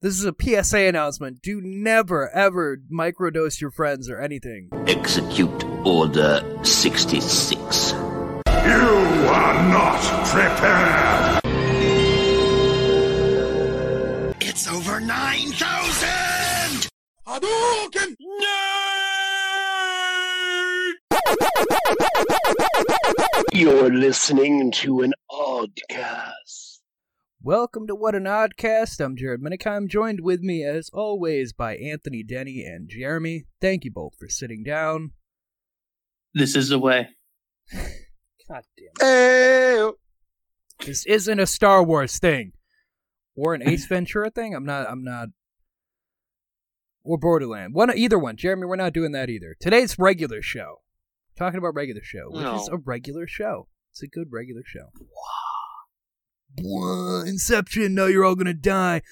This is a PSA announcement. Do never, ever microdose your friends or anything. Execute Order 66. You are not prepared! It's over 9,000! Hadouken! You're listening to an Oddcast. Welcome to What an Oddcast. I'm Jared Minicom, joined with me, as always, by Anthony Denny and Jeremy. Thank you both for sitting down. This is the way. God damn it. This isn't a Star Wars thing. Or an Ace Ventura thing. I'm not I'm not or Borderland. One either one. Jeremy, we're not doing that either. Today's regular show. Talking about regular show, which is a regular show. It's a good regular show. Blah, Inception, no, you're all gonna die.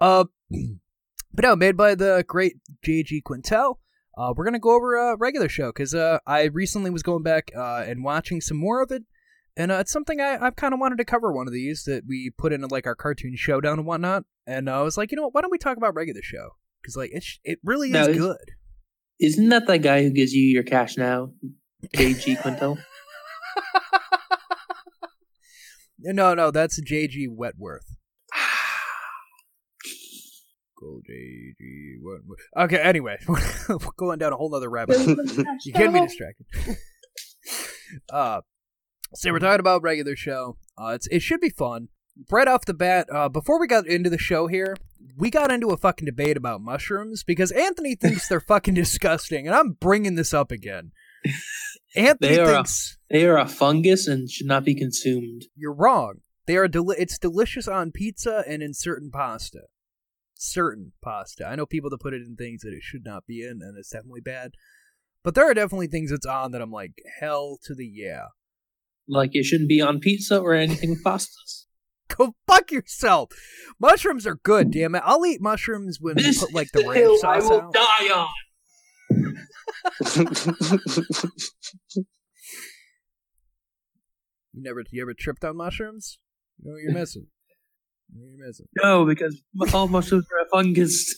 Uh but no, made by the great JG Quintel. Uh, we're gonna go over a regular show because uh, I recently was going back uh, and watching some more of it, and uh, it's something I, I've kind of wanted to cover one of these that we put into like our cartoon showdown and whatnot. And uh, I was like, you know what? Why don't we talk about regular show? Because like it, it really No, is good. Isn't that the guy who gives you your cash now? JG Quintel? No, no, that's JG Wentworth. Go JG Wentworth. Okay, anyway, we're going down a whole other rabbit hole. you can't be distracted. uh, so we're talking about regular show. Uh, it's it should be fun. Right off the bat, uh, before we got into the show here, we got into a fucking debate about mushrooms because Anthony thinks they're fucking disgusting, and I'm bringing this up again. Anthony They are a- thinks They are a fungus and should not be consumed. you're wrong. They are deli- it's delicious on pizza and in certain pasta. Certain pasta. I know people that put it in things that it should not be in, and it's definitely bad. But there are definitely things it's on that I'm like, hell to the yeah. Like it shouldn't be on pizza or anything with pastas. Go fuck yourself. Mushrooms are good, damn it. I'll eat mushrooms when we put like the the ranch hill I will out. die on. You never you ever tripped on mushrooms? You know what you're missing. You know what you're missing. No, because all mushrooms are a fungus.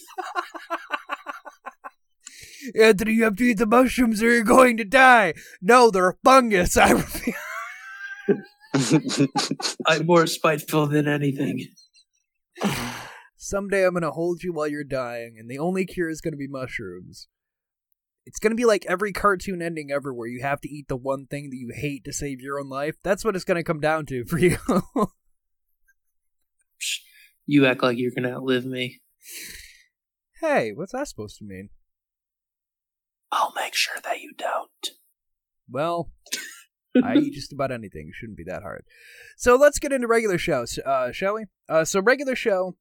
Anthony, you have to eat the mushrooms or you're going to die. No, they're a fungus. I. I'm more spiteful than anything. Someday I'm gonna hold you while you're dying, and the only cure is gonna be mushrooms. It's gonna be like every cartoon ending ever, where you have to eat the one thing that you hate to save your own life. That's what it's gonna come down to for you. You act like you're gonna outlive me. hey, what's that supposed to mean? I'll make sure that you don't. Well, I eat just about anything. It shouldn't be that hard. So let's get into regular shows, uh, shall we? Uh, so regular show,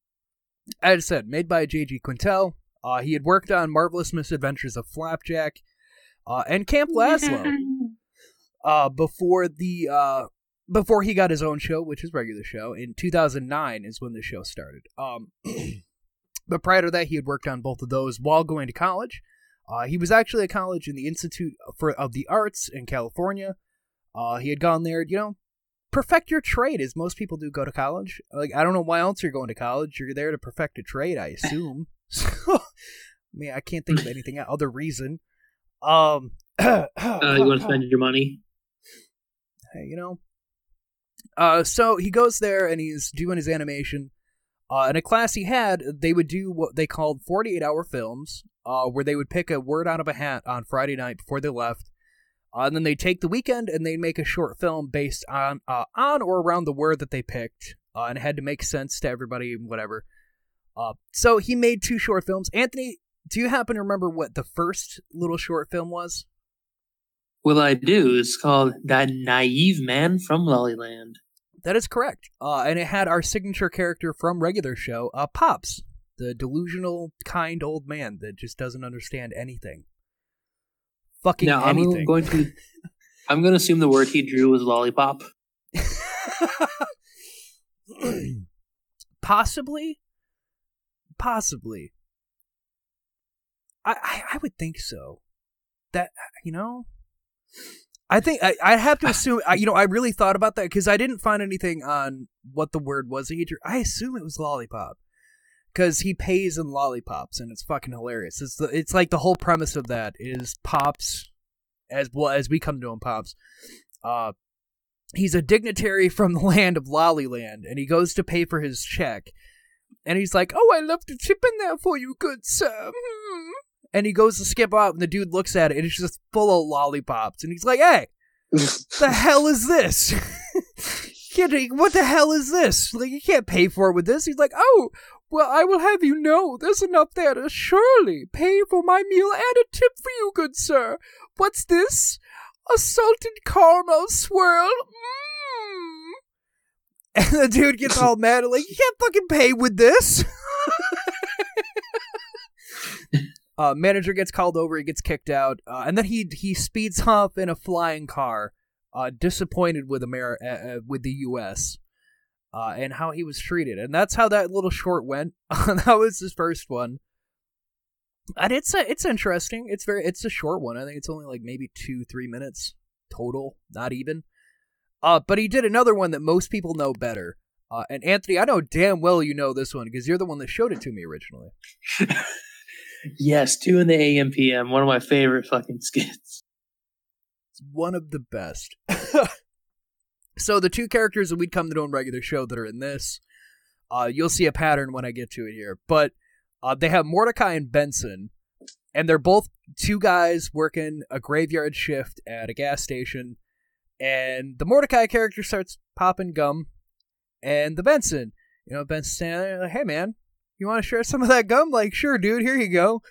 as I said, made by J.G. Quintel. Uh, he had worked on Marvelous Misadventures of Flapjack uh, and Camp Lazlo uh, before the uh, before he got his own show, which is regular show. In 2009 is when the show started. Um, but prior to that, he had worked on both of those while going to college. Uh, he was actually at college in the Institute for of the Arts in California. Uh, he had gone there, you know, perfect your trade as most people do go to college. Like I don't know why else you're going to college. You're there to perfect a trade, I assume. I mean, I can't think of anything other reason. Um, Uh, you want to spend your money? hey, you know. Uh, so he goes there and he's doing his animation. Uh, in a class he had, they would do what they called 48 hour films, uh, where they would pick a word out of a hat on Friday night before they left. Uh, and then they'd take the weekend and they'd make a short film based on uh, on or around the word that they picked, uh, and it had to make sense to everybody and whatever. Uh, so he made two short films. Anthony, do you happen to remember what the first little short film was? Well, I do. It's called That Naive Man from Lolliland. That is correct. Uh, and it had our signature character from regular show, uh, Pops, the delusional, kind old man that just doesn't understand anything. Fucking Now I'm going to. I'm going to assume the word he drew was lollipop. Possibly. Possibly. I, I I would think so. That you know. I think I, I have to assume. I, you know, I really thought about that because I didn't find anything on what the word was that he drew. I assume it was lollipop because he pays in lollipops, and it's fucking hilarious. It's the, it's like the whole premise of that is pops, as well as we come to him, pops. Uh, he's a dignitary from the land of Lolliland, and he goes to pay for his check, and he's like, "Oh, I left a chip in there for you, good sir." Hmm. And he goes to skip out, and the dude looks at it, and it's just full of lollipops, and he's like, "Hey, the hell is this?" What the hell is this? Like, you can't pay for it with this. He's like, oh, well, I will have you know there's enough there to surely pay for my meal and a tip for you, good sir. What's this? A salted caramel swirl? Mmm. And the dude gets all mad, and like, you can't fucking pay with this. Uh, manager gets called over, he gets kicked out, uh, and then he he speeds off in a flying car, uh, disappointed with Amer- uh, uh, with the U.S. Uh, and how he was treated, and that's how that little short went. that was his first one, and it's a, it's interesting. It's very it's a short one. I think it's only like maybe two three minutes total, not even. But he did another one that most people know better. And Anthony, I know damn well you know this one because you're the one that showed it to me originally. yes, two in the AM PM. One of my favorite fucking skits. It's one of the best. so the two characters that we'd come to know in regular show that are in this, uh, you'll see a pattern when I get to it here. But uh, they have Mordecai and Benson, and they're both two guys working a graveyard shift at a gas station. And the Mordecai character starts popping gum, and the Benson, you know, Benson's standing like, "Hey man, you want to share some of that gum?" Like, sure, dude, here you go.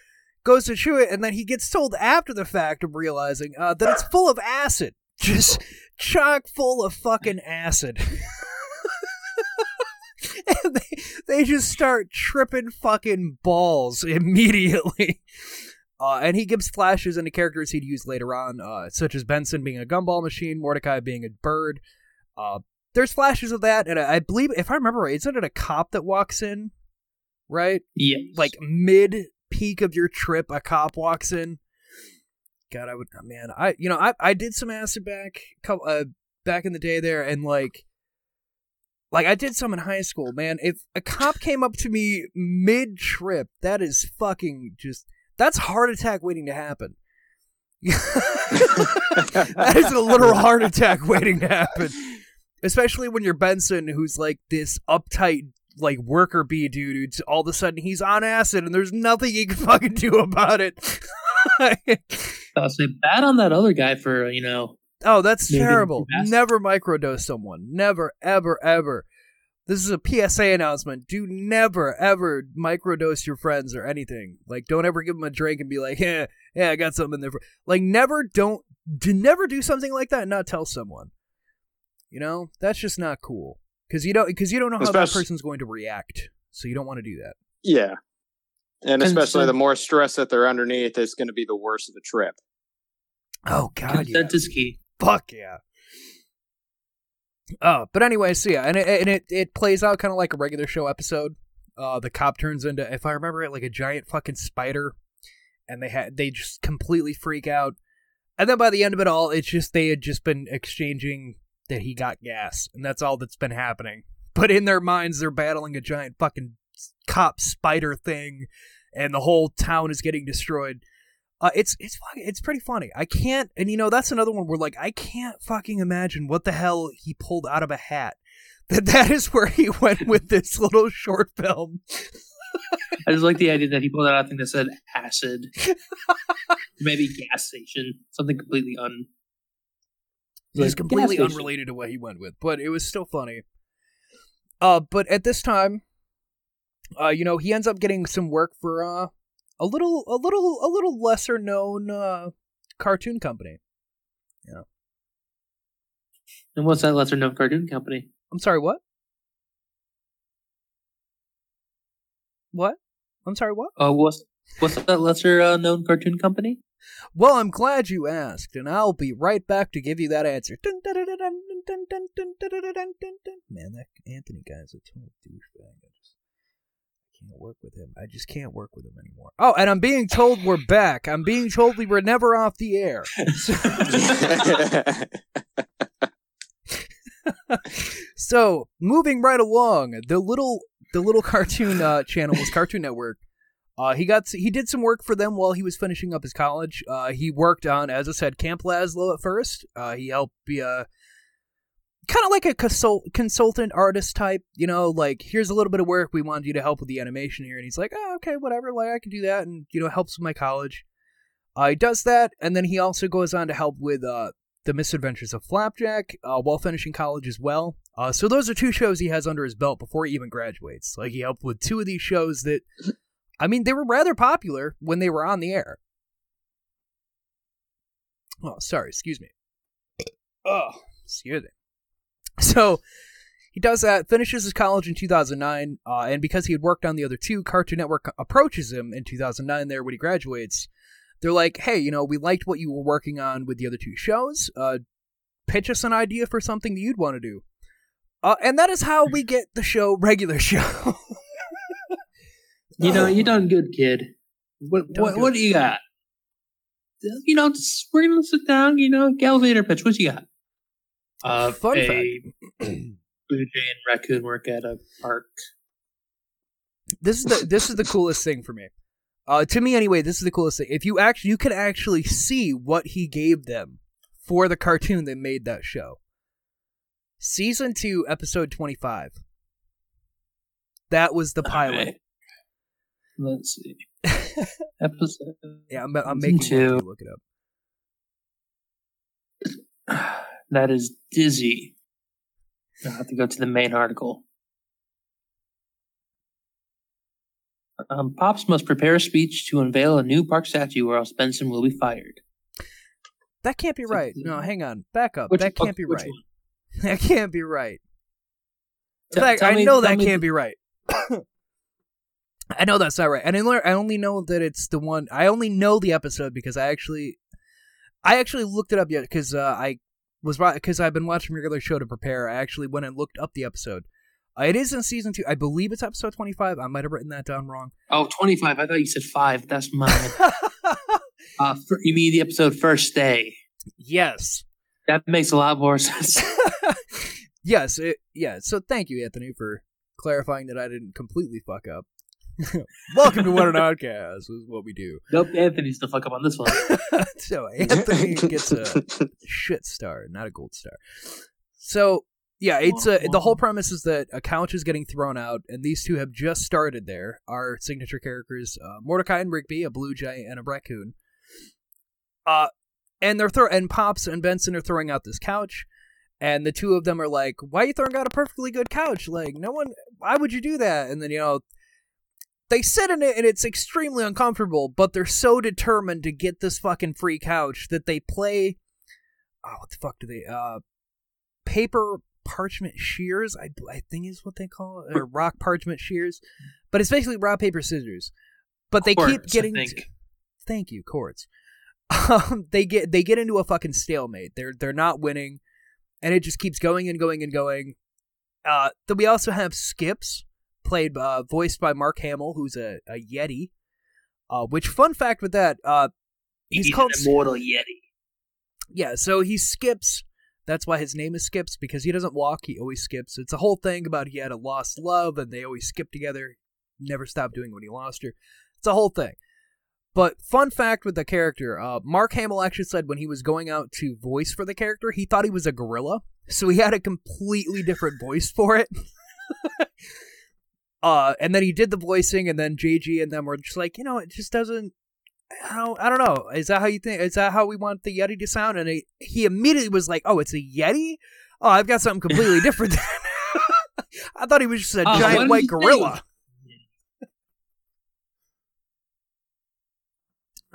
Goes to chew it, and then he gets told after the fact of realizing uh, that it's full of acid, just chock full of fucking acid. and they, they just start tripping fucking balls immediately. Uh, and he gives flashes into characters he'd use later on, uh, such as Benson being a gumball machine, Mordecai being a bird. Uh, there's flashes of that, and I, I believe, if I remember right, isn't it a cop that walks in? Right? Yes. Like mid peak of your trip, a cop walks in. God, I would, man, I, you know, I, I did some acid back, couple, uh, back in the day there, and like, like I did some in high school, man. If a cop came up to me mid trip, that is fucking just that's heart attack waiting to happen. that is a literal heart attack waiting to happen. Especially when you're Benson, who's like this uptight like worker bee dude all of a sudden he's on acid and there's nothing he can fucking do about it. I'll say bad on that other guy for you know. Oh, that's terrible. Never microdose someone. Never, ever, ever. This is a PSA announcement. Do never, ever microdose your friends or anything. Like, don't ever give them a drink and be like, yeah, yeah, I got something in there. For... Like, never, don't, do never do something like that and not tell someone. You know, that's just not cool. Because you don't, because you don't know how that person's going to react. So you don't want to do that. Yeah. And And especially so- the more stress that they're underneath, it's going to be the worse of the trip. Oh God, yeah. Consent is key. Fuck yeah. Oh, but anyway, so yeah, and it and it, it plays out kind of like a regular show episode. Uh, the cop turns into, if I remember it, like a giant fucking spider, and they had they just completely freak out. And then by the end of it all, it's just they had just been exchanging that he got gas, and that's all that's been happening. But in their minds, they're battling a giant fucking cop spider thing, and the whole town is getting destroyed. Uh, it's it's it's pretty funny. I can't, and you know that's another one where like I can't fucking imagine what the hell he pulled out of a hat. That that is where he went with this little short film. I just like the idea that he pulled out a thing that said acid, maybe gas station, something completely un. It's Like, completely unrelated to what he went with, but it was still funny. Uh, but at this time, uh, you know, he ends up getting some work for uh a little, a little, a little lesser known uh cartoon company. Yeah. And what's that lesser known cartoon company? I'm sorry, what? What? I'm sorry, what? Oh, what's what's that lesser uh, known cartoon company? Well, I'm glad you asked, and I'll be right back to give you that answer. Man, that Anthony guy's a total douchebag. I just can't work with him. I just can't work with him anymore. Oh, and I'm being told we're back. I'm being told we were never off the air. so moving right along, the little the little cartoon uh, channel was Cartoon Network uh, he got he did some work for them while he was finishing up his college. Uh, he worked on, as I said, Camp Lazlo at first. Uh, he helped be a kind of like a consult, consultant artist type. You know, like here's a little bit of work. We wanted you to help with the animation here, and he's like, oh, okay, whatever. Like I can do that, and you know, helps with my college. Uh, he does that, and then he also goes on to help with uh, the Misadventures of Flapjack uh, while finishing college as well. So those are two shows he has under his belt before he even graduates. Like he helped with two of these shows that, I mean, they were rather popular when they were on the air. Oh, sorry, excuse me. Oh, excuse me. So he does that, finishes his college in 2009, uh, and because he had worked on the other two, Cartoon Network approaches him in 2009 there when he graduates. They're like, hey, you know, we liked what you were working on with the other two shows. Uh, pitch us an idea for something that you'd want to do. Uh, and that is how we get the show Regular Show. You know, you done good, kid. What what, what do you got? You know, just, we're gonna sit down. You know, elevator pitch. What you got? Uh, Fun a fact. Blue Jay and raccoon work at a park. this is the this is the coolest thing for me. Uh, to me, anyway, this is the coolest thing. If you actually, you can actually see what he gave them for the cartoon that made that show. Season two, episode twenty-five. That was the pilot. Alright. Let's see. Episode. Yeah, I'm, I'm making you two. look it up. That is dizzy. I have to go to the main article. Um, Pops must prepare a speech to unveil a new park statue, or else Benson will be fired. That can't be right. No, hang on. Back up. Which- that can't be right. one? That can't be right. In fact, I know tell that can't be right. I know that's not right. And I only know that it's the one. I only know the episode because I actually, I actually looked it up yet because uh, I was because I've been watching your regular show to prepare. I actually went and looked up the episode. Uh, it is in season two. I believe it's episode twenty-five. I might have written that down wrong. Oh, 25. I thought you said five. That's mine. uh, fir- you mean the episode First Day? yes. That makes a lot more sense. yes, it, yeah. So thank you, Anthony, for clarifying that I didn't completely fuck up. Welcome to What an Oddcast is what we do. nope, Anthony's the fuck up on this one. so Anthony gets a shit star, not a gold star. So yeah, it's a, the whole premise is that a couch is getting thrown out, and these two have just started there. Our signature characters, uh, Mordecai and Rigby, a blue jay and a raccoon. Uh, and they're throw and Pops and Benson are throwing out this couch, and the two of them are like, "Why are you throwing out a perfectly good couch? Like, no one. Why would you do that?" And then you know. They sit in it and it's extremely uncomfortable, but they're so determined to get this fucking free couch that they play. Oh, what the fuck do they? Uh, paper parchment shears. I I think is what they call it, or rock parchment shears, but it's basically rock paper scissors. But they keep Quarters, I getting. thank you, chords. Um, they get they get into a fucking stalemate. They're they're not winning, and it just keeps going and going and going. Uh, then we also have Skips, played uh, voiced by Mark Hamill, who's a, a Yeti. Uh, which fun fact with that, uh, he's, He's called immortal Yeti. yeah, so he skips. That's why his name is Skips because he doesn't walk; he always skips. It's a whole thing about he had a lost love and they always skip together. Never stopped doing when he lost her. It's a whole thing. But fun fact with the character, uh, Mark Hamill actually said when he was going out to voice for the character, he thought he was a gorilla, so he had a completely different voice for it. uh, and then he did the voicing, and then JG and them were just like, you know, it just doesn't. I don't, I don't know. Is that how you think? Is that how we want the Yeti to sound? And he, he immediately was like, "Oh, it's a Yeti. Oh, I've got something completely different." I thought he was just a what giant white gorilla.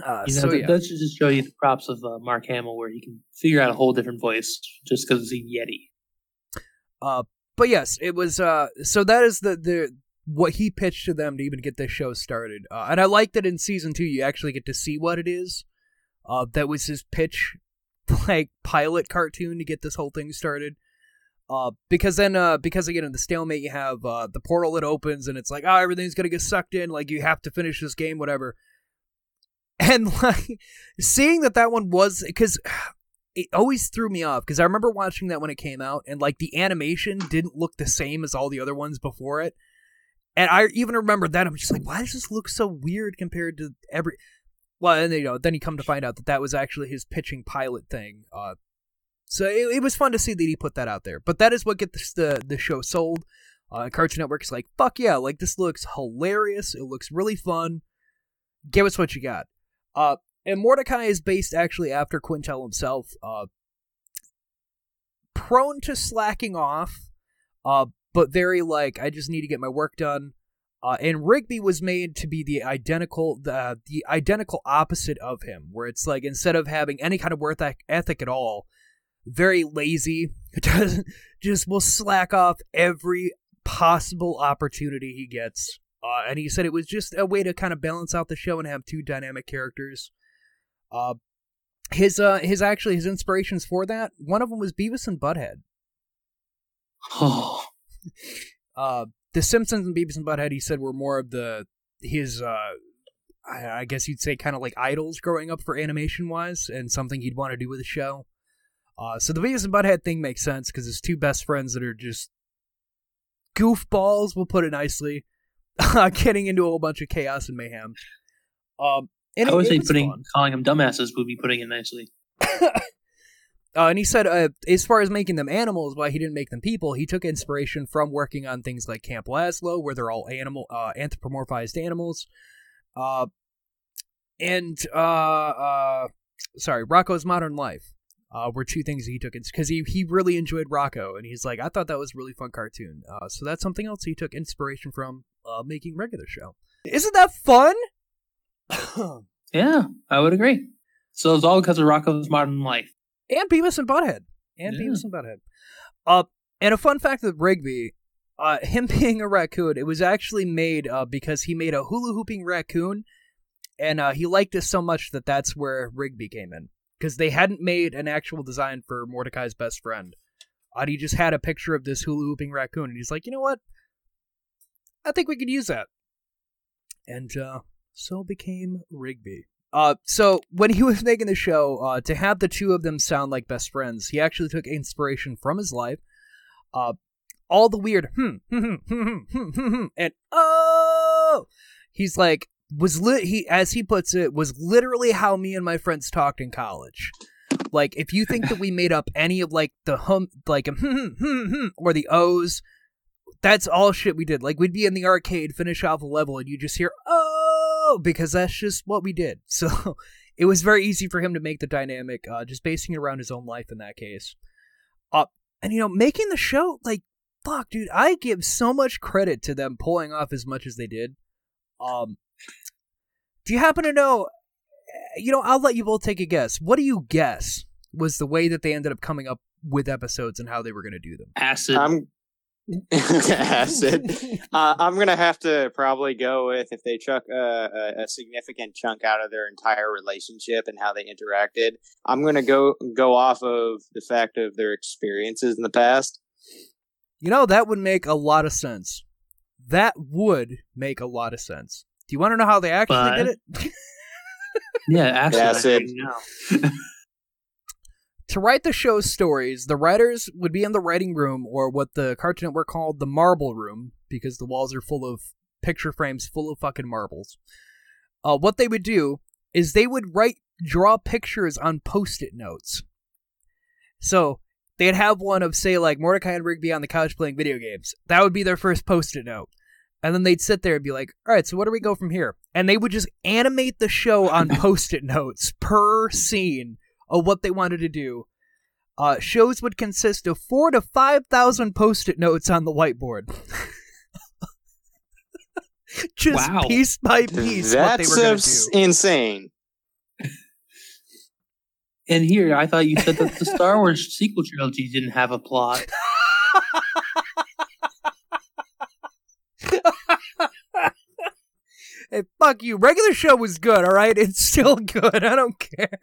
Uh, You know, so yeah, that should just show you the props of uh, Mark Hamill, where he can figure out a whole different voice just because he's a Yeti. Uh, but yes, it was. Uh, so that is the the what he pitched to them to even get this show started. Uh, and I like that in season two you actually get to see what it is. Uh, that was his pitch, like pilot cartoon to get this whole thing started. Uh, because then, uh, because again in the stalemate you have uh the portal that opens and it's like, oh, everything's gonna get sucked in. Like you have to finish this game, whatever. And like seeing that that one was because it always threw me off because I remember watching that when it came out, and like the animation didn't look the same as all the other ones before it. And I even remember that I'm just like, why does this look so weird compared to every? Well, and you know, then you come to find out that that was actually his pitching pilot thing. Uh, so it, it was fun to see that he put that out there. But that is what gets the the show sold. Uh, Cartoon Network is like, fuck yeah, like this looks hilarious. It looks really fun. Give us what you got. Uh, and Mordecai is based actually after Quintel himself. Uh, prone to slacking off, uh, but very like I just need to get my work done. Uh, and Rigby was made to be the identical the the identical opposite of him, where it's like instead of having any kind of work ethic at all, very lazy, doesn't just will slack off every possible opportunity he gets. Uh, and he said it was just a way to kind of balance out the show and have two dynamic characters. Uh, his uh his actually his inspirations for that one of them was Beavis and Butthead. Oh, Uh, the Simpsons and Beavis and Butthead he said were more of the his uh I, I guess you'd say kind of like idols growing up for animation wise and something he'd want to do with the show. Uh, so the Beavis and Butthead thing makes sense because it's two best friends that are just goofballs, we'll put it nicely, getting into a whole bunch of chaos and mayhem. Um, and I would say putting fun. calling them dumbasses would be putting it nicely. Uh, and he said, uh, as far as making them animals, why he didn't make them people, he took inspiration from working on things like Camp Lazlo, where they're all animal, uh, anthropomorphized animals. Uh, and uh, uh, sorry, Rocko's Modern Life were two things he took because he he really enjoyed Rocko, and he's like, I thought that was a really fun cartoon. So that's something else he took inspiration from making regular show. Isn't that fun? Yeah, I would agree. So it's all because of Rocko's Modern Life. And Beavis and Butthead, and Yeah. Beavis and Butthead. Uh, and a fun fact with Rigby, uh, him being a raccoon, it was actually made uh, because he made a hula hooping raccoon, and uh, he liked it so much that that's where Rigby came in because they hadn't made an actual design for Mordecai's best friend. Uh, he just had a picture of this hula hooping raccoon, and he's like, you know what? I think we could use that. And uh, so became Rigby. Uh, so when he was making the show, uh, to have the two of them sound like best friends, he actually took inspiration from his life. Uh, all the weird hmm, hmm, hmm, hmm, hmm, hmm, hmm, and oh, he's like was lit. He as he puts it was literally how me and my friends talked in college. Like if you think that we made up any of like the hum, like hmm, hmm, hmm, hmm, or the O's, that's all shit we did. Like we'd be in the arcade, finish off a level, and you just hear oh, because that's just what we did. So it was very easy for him to make the dynamic, uh, just basing it around his own life in that case. Uh, and you know, making the show like fuck, dude, I give so much credit to them pulling off as much as they did. Um, do you happen to know? You know, I'll let you both take a guess. What do you guess was the way that they ended up coming up with episodes and how they were going to do them? Acid. I'm acid. Uh, I'm gonna have to probably go with if they chuck a, a, a significant chunk out of their entire relationship and how they interacted. I'm gonna go go off of the fact of their experiences in the past. You know, that would make a lot of sense. That would make a lot of sense. Do you want to know how they actually But- did it? yeah, acid. I Acid. to write the show's stories, the writers would be in the writing room or what the Cartoon Network called the marble room because the walls are full of picture frames full of fucking marbles. Uh, what they would do is they would write, draw pictures on post it notes. So they'd have one of, say, like Mordecai and Rigby on the couch playing video games. That would be their first post it note. And then they'd sit there and be like, all right, so where do we go from here? And they would just animate the show on post it notes per scene of what they wanted to do. Uh, shows would consist of four to five thousand post-it notes on the whiteboard. Just Wow. piece by piece, what they That's were going abs- to do. insane. And here, I thought you said that the Star Wars sequel trilogy didn't have a plot. Hey, fuck you. Regular show was good, all right. It's still good. I don't care.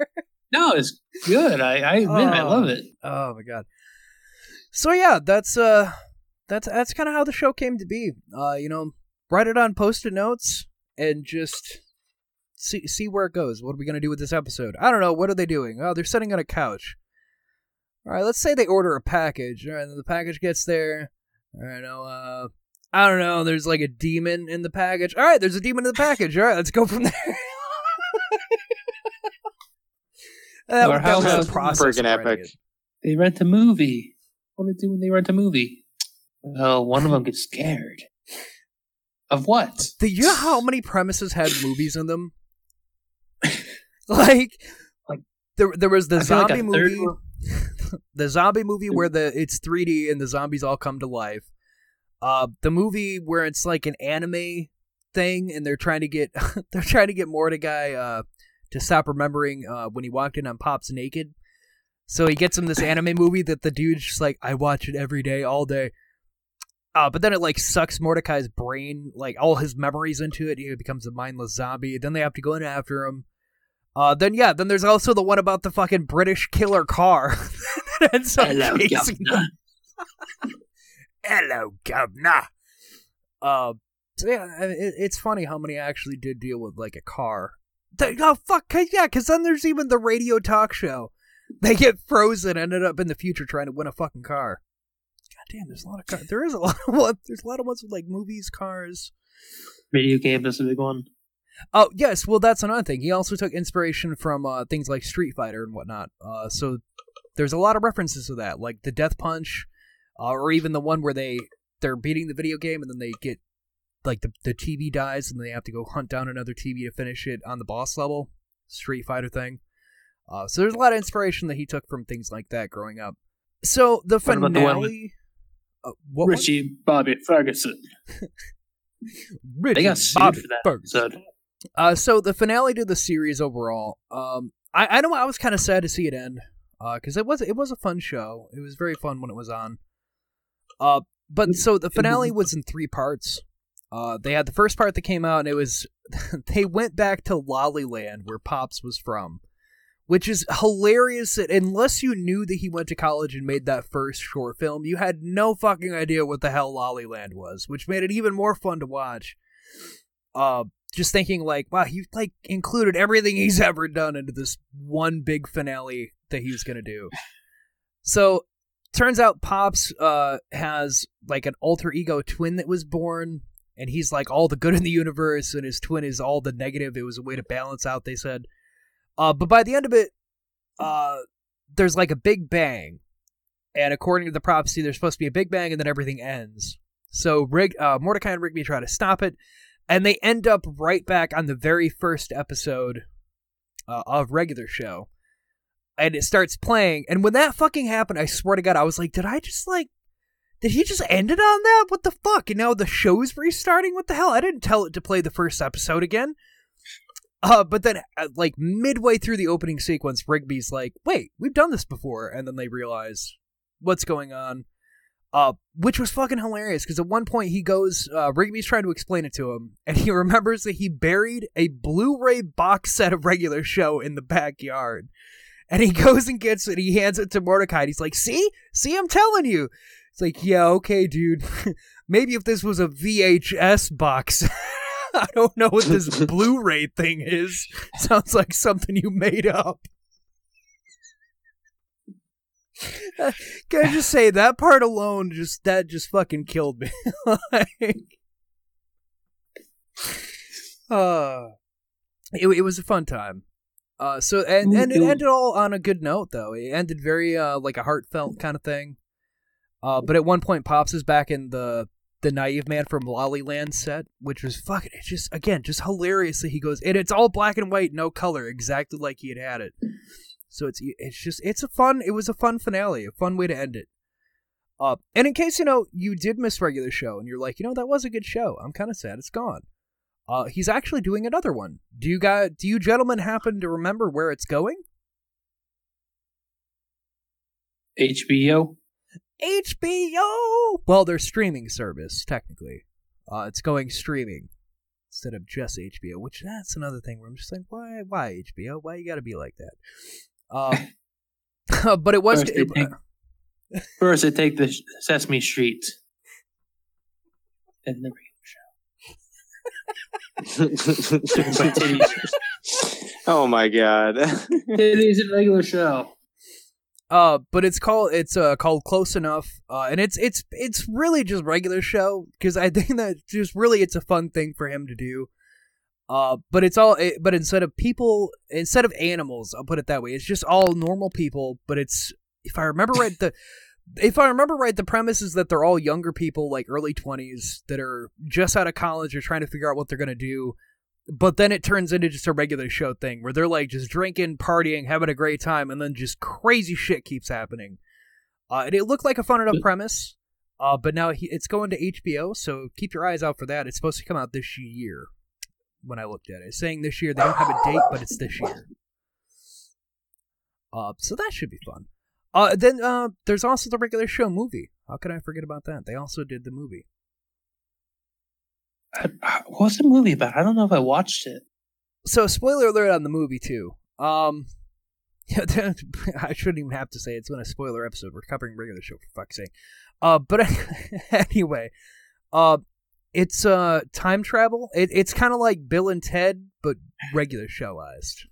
No, it's good. I, I admit, I Oh. love it. Oh my god. So yeah, that's uh, that's that's kind of how the show came to be. Uh, you know, write it on post-it notes and just see see where it goes. What are we gonna do with this episode? I don't know. What are they doing? Oh, they're sitting on a couch. All right, let's say they order a package. All right, the package gets there. All right, now, uh, I don't know. There's like a demon in the package. All right, there's a demon in the package. All right, let's go from there. that, Or that how was about- the process. Friggin' epic. it. They rent a movie. What do they do when they rent a movie? Well, one of them gets scared. Of what? Do you know how many premises had movies in them? like, Like- there, there was the I feel like zombie movie, the zombie movie where the it's 3D and the zombies all come to life. Uh, the movie where it's like an anime thing and they're trying to get they're trying to get Mordecai uh to stop remembering uh when he walked in on Pops naked. So he gets him this anime movie that the dude's just like, I watch it every day, all day. Uh, but then it like sucks Mordecai's brain, like all his memories into it. He becomes a mindless zombie. Then they have to go in after him. Uh, then yeah, then there's also the one about the fucking British killer car Hello, governor. Hello, governor. Uh, so yeah, it, it's funny how many actually did deal with like a car. Oh fuck, 'cause- yeah, because then there's even the radio talk show. They get frozen, and ended up in the future trying to win a fucking car. God damn, there's a lot of cars. There is a lot of one. There's a lot of ones with like movies, cars. Video game is a big one. Oh yes, well that's another thing. He also took inspiration from uh, things like Street Fighter and whatnot. Uh, so there's a lot of references to that, like the Death Punch, uh, or even the one where they they're beating the video game and then they get like the the TV dies and they have to go hunt down another TV to finish it on the boss level. Street Fighter thing. Uh, so there's a lot of inspiration that he took from things like that growing up. So the What about the one finale. uh, what one? Richie Bobby Ferguson. Richie They got Bobby for that Ferguson. episode. Uh, so the finale to the series overall, um, I, I know I was kind of sad to see it end, uh, because it was it was a fun show. It was very fun when it was on. Uh, but so the finale was in three parts. Uh, they had the first part that came out, and it was they went back to Lolliland, where Pops was from, which is hilarious. That unless you knew that he went to college and made that first short film, you had no fucking idea what the hell Lolliland was, which made it even more fun to watch. Uh, just thinking like, wow, he like included everything he's ever done into this one big finale that he's gonna do. So turns out Pops uh has like an alter ego twin that was born, and he's like all the good in the universe, and his twin is all the negative. It was a way to balance out, they said. Uh, but by the end of it, uh, there's like a big bang, and according to the prophecy, there's supposed to be a big bang, and then everything ends. So Rig, uh, Mordecai and Rigby try to stop it, and they end up right back on the very first episode uh, of regular show and it starts playing and when that fucking happened i swear to god i was like did i just like did he just end it on that what the fuck and now the show's restarting what the hell i didn't tell it to play the first episode again uh, but then, uh, like midway through the opening sequence, Rigby's like, "Wait, we've done this before," and then they realize what's going on. Uh, which was fucking hilarious because at one point he goes, uh, Rigby's trying to explain it to him, and he remembers that he buried a Blu-ray box set of regular show in the backyard, and he goes and gets it. He hands it to Mordecai. He's like, "See, see, I'm telling you." It's like, yeah, okay, dude. Maybe if this was a VHS box. I don't know what this Blu-ray thing is. Sounds like something you made up. Can I just say that part alone just that just fucking killed me. like, uh, it, it was a fun time. Uh, so and and it ended all on a good note though. It ended very uh like a heartfelt kind of thing. Uh, but at one point, Pops is back in the the naive man from Lolliland set, which was fucking. It's just again just hilariously he goes and it's all black and white, no color, exactly like he had had it. So it's it's just it's a fun. It was a fun finale, a fun way to end it. Uh, and in case you know you did miss regular show and you're like, you know that was a good show. I'm kind of sad it's gone. Uh, he's actually doing another one. Do you guys, do you gentlemen happen to remember where it's going? HBO. HBO. Well, their streaming service technically. Uh, it's going streaming instead of just HBO, which that's another thing where I'm just like, why, why HBO? Why you got to be like that? Um, but it was. First, they it- take, first they take the Sesame Street, then the radio oh my god. It is a regular show. Uh, but it's called it's uh called Close Enough. Uh, and it's it's it's really just regular show because I think that just really it's a fun thing for him to do. Uh, but it's all it, but instead of people instead of animals, I'll put it that way. It's just all normal people. But it's if I remember right the. If I remember right, the premise is that they're all younger people, like early 20s, that are just out of college or trying to figure out what they're going to do but then it turns into just a regular show thing where they're like just drinking, partying, having a great time, and then just crazy shit keeps happening. Uh, and it looked like a fun enough premise, uh, but now he, it's going to HBO, so keep your eyes out for that. It's supposed to come out this year. When I looked at it, it's saying this year they don't have a date, but it's this year. Uh, so that should be fun. Uh, then uh, there's also the regular show movie. How could I forget about that? They also did the movie. I, I- what's the movie about? I don't know if I watched it. so spoiler alert on the movie too. Um, I shouldn't even have to say it's been a spoiler episode. We're covering regular show for fuck's sake. Uh, but anyway, uh, it's uh time travel. It, it's kind of like Bill and Ted, but regular showized.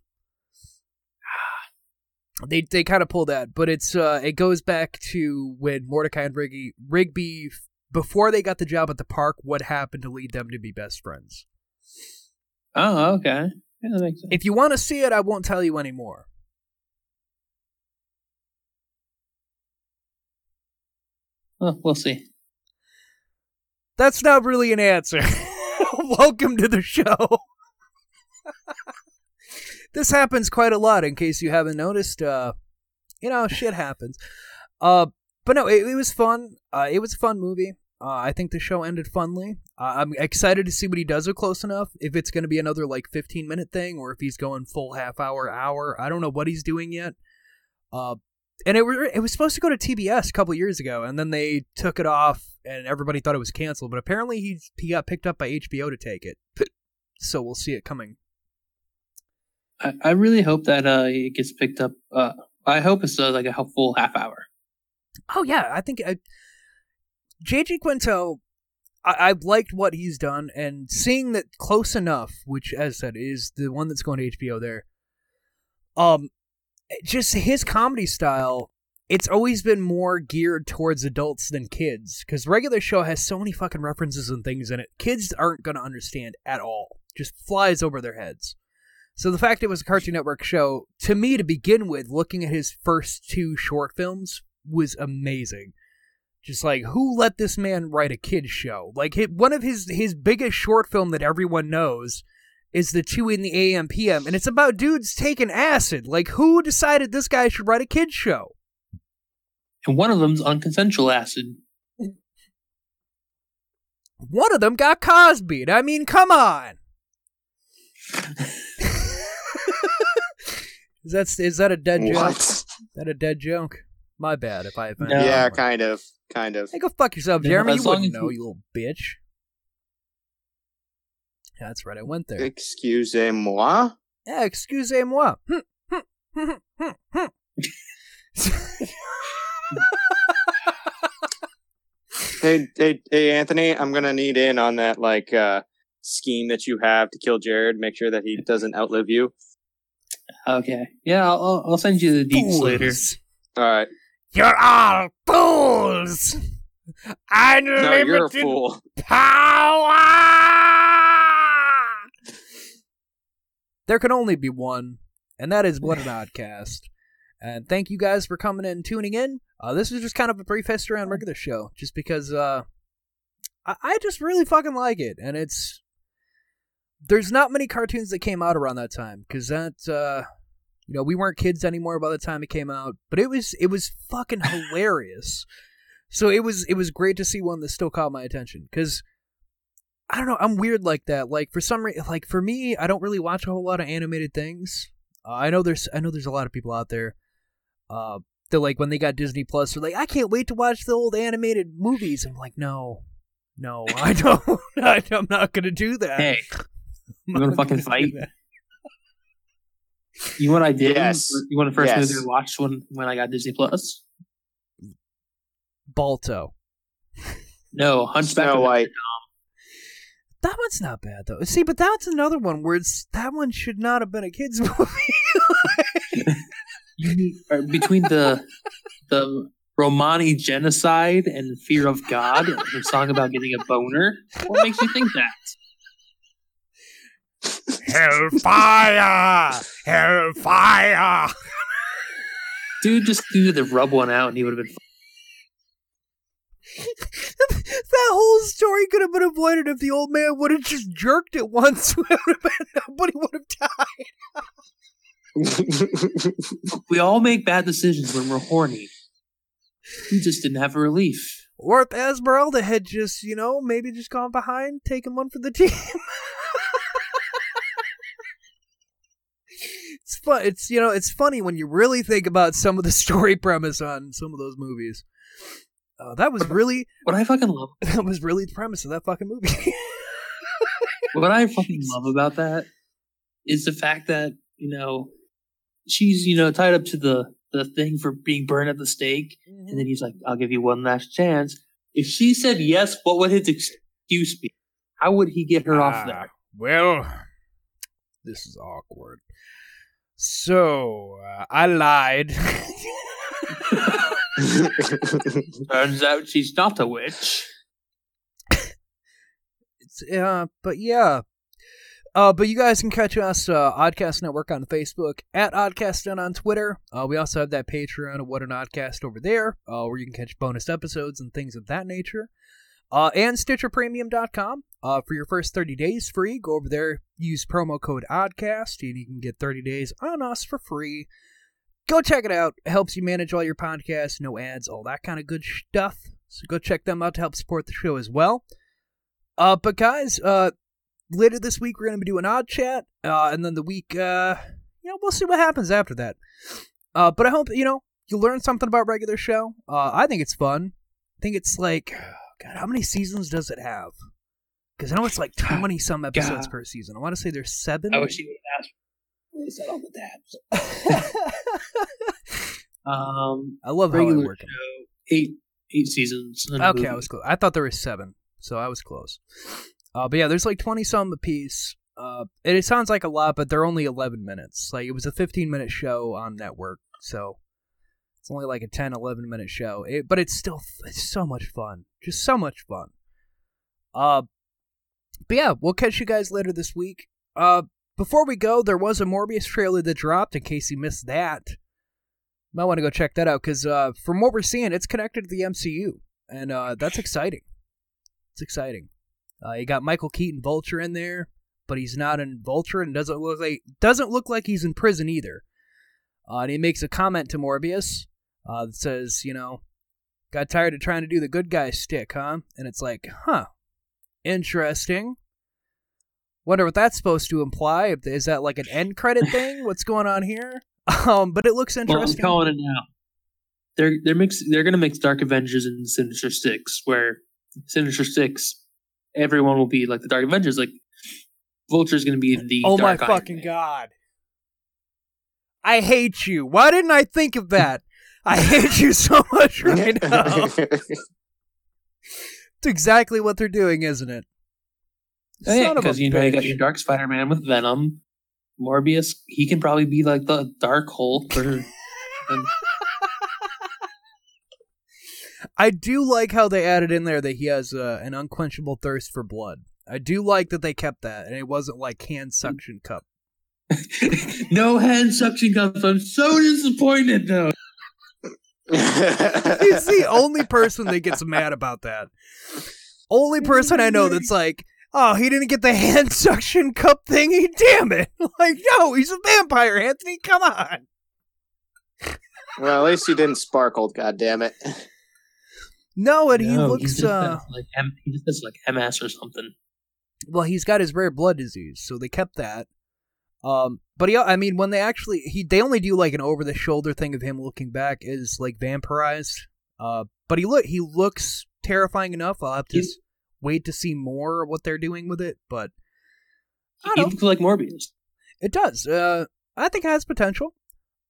They they kind of pull that, but it's uh it goes back to when Mordecai and Rigby Rigby before they got the job at the park. What happened to lead them to be best friends? Oh, okay. Yeah, that makes sense. If you want to see it, I won't tell you anymore. Well, we'll see. That's not really an answer. Welcome to the show. this happens quite a lot in case you haven't noticed. Uh, you know, shit happens. Uh, but no, it, it was fun. Uh, it was a fun movie. Uh, I think the show ended funly. Uh, I'm excited to see what he does with Close Enough. If it's going to be another like 15 minute thing, or if he's going full half hour, hour. I don't know what he's doing yet. Uh, and it, were, it was supposed to go to TBS a couple years ago, and then they took it off, and everybody thought it was canceled. But apparently, he he got picked up by HBO to take it. So we'll see it coming. I, I really hope that uh, it gets picked up. Uh, I hope it's uh, like a full half hour. Oh yeah, I think I, JG Quintel, I, I've liked what he's done, and seeing that Close Enough, which as I said is the one that's going to HBO there, um, just his comedy style. It's always been more geared towards adults than kids, because regular show has so many fucking references and things in it. Kids aren't gonna understand at all. Just flies over their heads. So the fact it was a Cartoon Network show, to me to begin with, looking at his first two short films, was amazing. Just like who let this man write a kids show? Like hit, one of his his biggest short film that everyone knows is the two in the AM PM, and it's about dudes taking acid. Like who decided this guy should write a kids show? And one of them's on consensual acid. One of them got Cosby'd. I mean, come on. is that is that a dead joke? What? Is that a dead joke? My bad if I offended. No. Yeah, kind of, kind of. Hey, go fuck yourself, Jeremy. as You long wouldn't know, you- you little bitch. Yeah, that's right. I went there. Excusez-moi. Yeah, excusez-moi. Hmm, Hey, hey, hey, Anthony, I'm gonna need in on that like uh scheme that you have to kill Jared. Make sure that he doesn't outlive you. Okay. Yeah, I'll, I'll- I'll send you the deets later. All right. You're all fools. No, Unlimited fool. power. There can only be one, and that is what an oddcast. And thank you guys for coming in and tuning in. Uh, this is just kind of a brief history on regular show, just because uh, I, I just really fucking like it, and it's there's not many cartoons that came out around that time because that uh, you know we weren't kids anymore by the time it came out, but it was it was fucking hilarious. So it was it was great to see one that still caught my attention because I don't know I'm weird like that. Like for some reason, like for me, I don't really watch a whole lot of animated things. Uh, I know there's I know there's a lot of people out there. Uh, that like when they got Disney Plus, they're like, I can't wait to watch the old animated movies. I'm like, no, no, I don't. I, I'm not gonna do that. Hey, I'm you wanna fucking gonna fight? That. you know what I did? Yes. You want the first Yes. movie I watched when when I got Disney Plus? Balto. No, Hunchback Snow of White. That one's not bad though. See, but that's another one where it's that one should not have been a kids movie. You mean, or between the the Romani genocide and fear of God, and a song about getting a boner. What makes you think that? Hellfire! Hellfire! Dude just needed to rub one out, and he would have been. that whole story could have been avoided if the old man would have just jerked it once. It would have been- Nobody would have died. We all make bad decisions when we're horny. We just didn't have a relief. Or if Esmeralda had just, you know, maybe just gone behind, taken one for the team. It's fun. It's you know, it's funny when you really think about some of the story premise on some of those movies. Uh, that was really What I fucking love, that was really the premise of that fucking movie. what I fucking love about that is the fact that you know she's you know tied up to the the thing for being burned at the stake, and then he's like, "I'll give you one last chance." If she said yes, what would his excuse be? How would he get her off Ah, there? Well, this is awkward. So uh, I lied. Turns out she's not a witch. It's, uh, but yeah. Uh, but you guys can catch us, uh, Oddcast Network on Facebook, at Oddcast on Twitter. Uh, we also have that Patreon of What an Oddcast over there, uh, where you can catch bonus episodes and things of that nature. Uh, and StitcherPremium.com. Uh, for your first 30 days free, go over there, use promo code ODDCAST, and you can get 30 days on us for free. Go check it out. It helps you manage all your podcasts, no ads, all that kind of good stuff. So go check them out to help support the show as well. Uh, but guys, uh, later this week we're gonna be doing odd chat, uh, and then the week, uh, you know, we'll see what happens after that. Uh, but I hope you know you learn something about regular show. Uh, I think it's fun. I think it's like, God, how many seasons does it have? Because I know it's like twenty some episodes God. per season. I want to say there's seven. I wish you would have asked. What is that on the tabs? Um, I love how I show, eight eight seasons. a Okay, I was close. I thought there was seven, so I was close. Uh, but yeah, there's like twenty some apiece. Uh, and it sounds like a lot, but they're only eleven minutes. Like it was a fifteen minute show on network, so it's only like a 10, 11 minute show. It, but it's still it's so much fun, just so much fun. Uh, but yeah, we'll catch you guys later this week. Uh, before we go, there was a Morbius trailer that dropped. In case you missed that, might want to go check that out because uh, from what we're seeing, it's connected to the MCU, and uh, that's exciting. It's exciting. Uh, you got Michael Keaton Vulture in there, but he's not in Vulture and doesn't look like doesn't look like he's in prison either. Uh, and he makes a comment to Morbius uh, that says, you know, got tired of trying to do the good guy stick, huh? And it's like, huh, interesting. Wonder what that's supposed to imply. Is that like an end credit thing? What's going on here? Um, but it looks Well, I'm interesting. calling it now. They're they're mix they're gonna mix Dark Avengers and Sinister Six, where Sinister Six, everyone will be like the Dark Avengers. Like Vulture's gonna be the oh my Iron fucking Man. god! I hate you. Why didn't I think of that? I hate you so much right now. It's exactly what they're doing, isn't it? Oh, yeah, Son of a because you know you got your Dark Spider Man with Venom, Morbius. He can probably be like the Dark Hulk. Or, and I do like how they added in there that he has uh, an unquenchable thirst for blood. I do like that they kept that, and it wasn't like hand suction cup. no hand suction cups. I'm so disappointed though. He's the only person that gets mad about that. Only person I know that's like, oh, he didn't get the hand suction cup thingy. Damn it! Like, no, he's a vampire, Anthony. Come on. well, at least he didn't sparkle. God damn it! No, and he No, looks. just uh has, like M- he just has like MS or something. well he's got his rare blood disease so they kept that um but he i mean when they actually he they only do like an over the shoulder thing of him looking back is like vampirized. Uh but he look he looks terrifying enough. I'll have to He's- wait to see more of what they're doing with it but I He don't know. looks like Morbius. it does. Uh i think it has potential.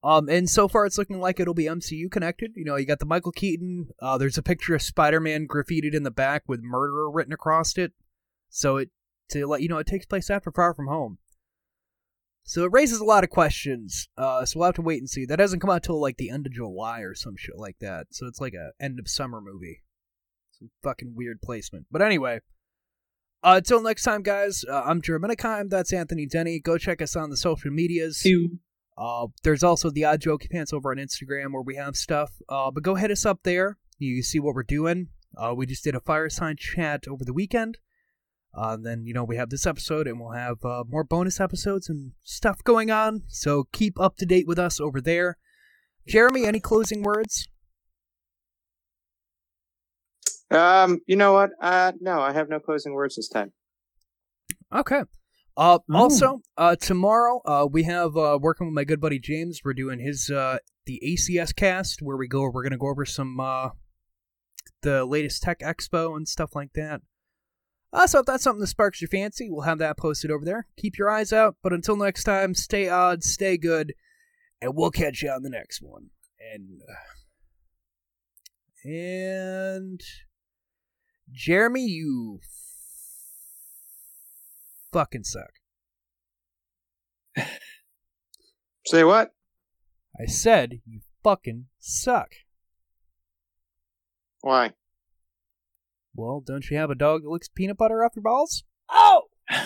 Um and so far it's looking like it'll be mcu connected. You know you got the michael keaton uh there's a picture of spider-man graffitied in the back with murderer written across it. So it to let you know it takes place after far from home So it raises a lot of questions. Uh, so we'll have to wait and see. That doesn't come out till like the end of July or some shit like that. So it's like a end of summer movie. Some fucking weird placement. But anyway, uh, until next time, guys. Uh, I'm Germanicheim. That's Anthony Denny. Go check us on the social medias. Two. Uh, there's also the Odd Joke Pants over on Instagram where we have stuff. Uh, but go hit us up there. You see what we're doing. Uh, we just did a fireside chat over the weekend. Uh, and then, you know, we have this episode and we'll have uh, more bonus episodes and stuff going on. So keep up to date with us over there. Jeremy, any closing words? Um, you know what? Uh, no, I have no closing words this time. Okay. Uh, also, uh, tomorrow, uh, we have, uh, working with my good buddy James, we're doing his, uh, the ACS cast where we go, we're going to go over some, uh, the latest tech expo and stuff like that. Uh, so if that's something that sparks your fancy, we'll have that posted over there. Keep your eyes out, but until next time, stay odd, stay good, and we'll catch you on the next one. And, and, Jeremy, you fucking suck. Say what? I said you fucking suck. Why? Well, don't you have a dog that licks peanut butter off your balls? Oh!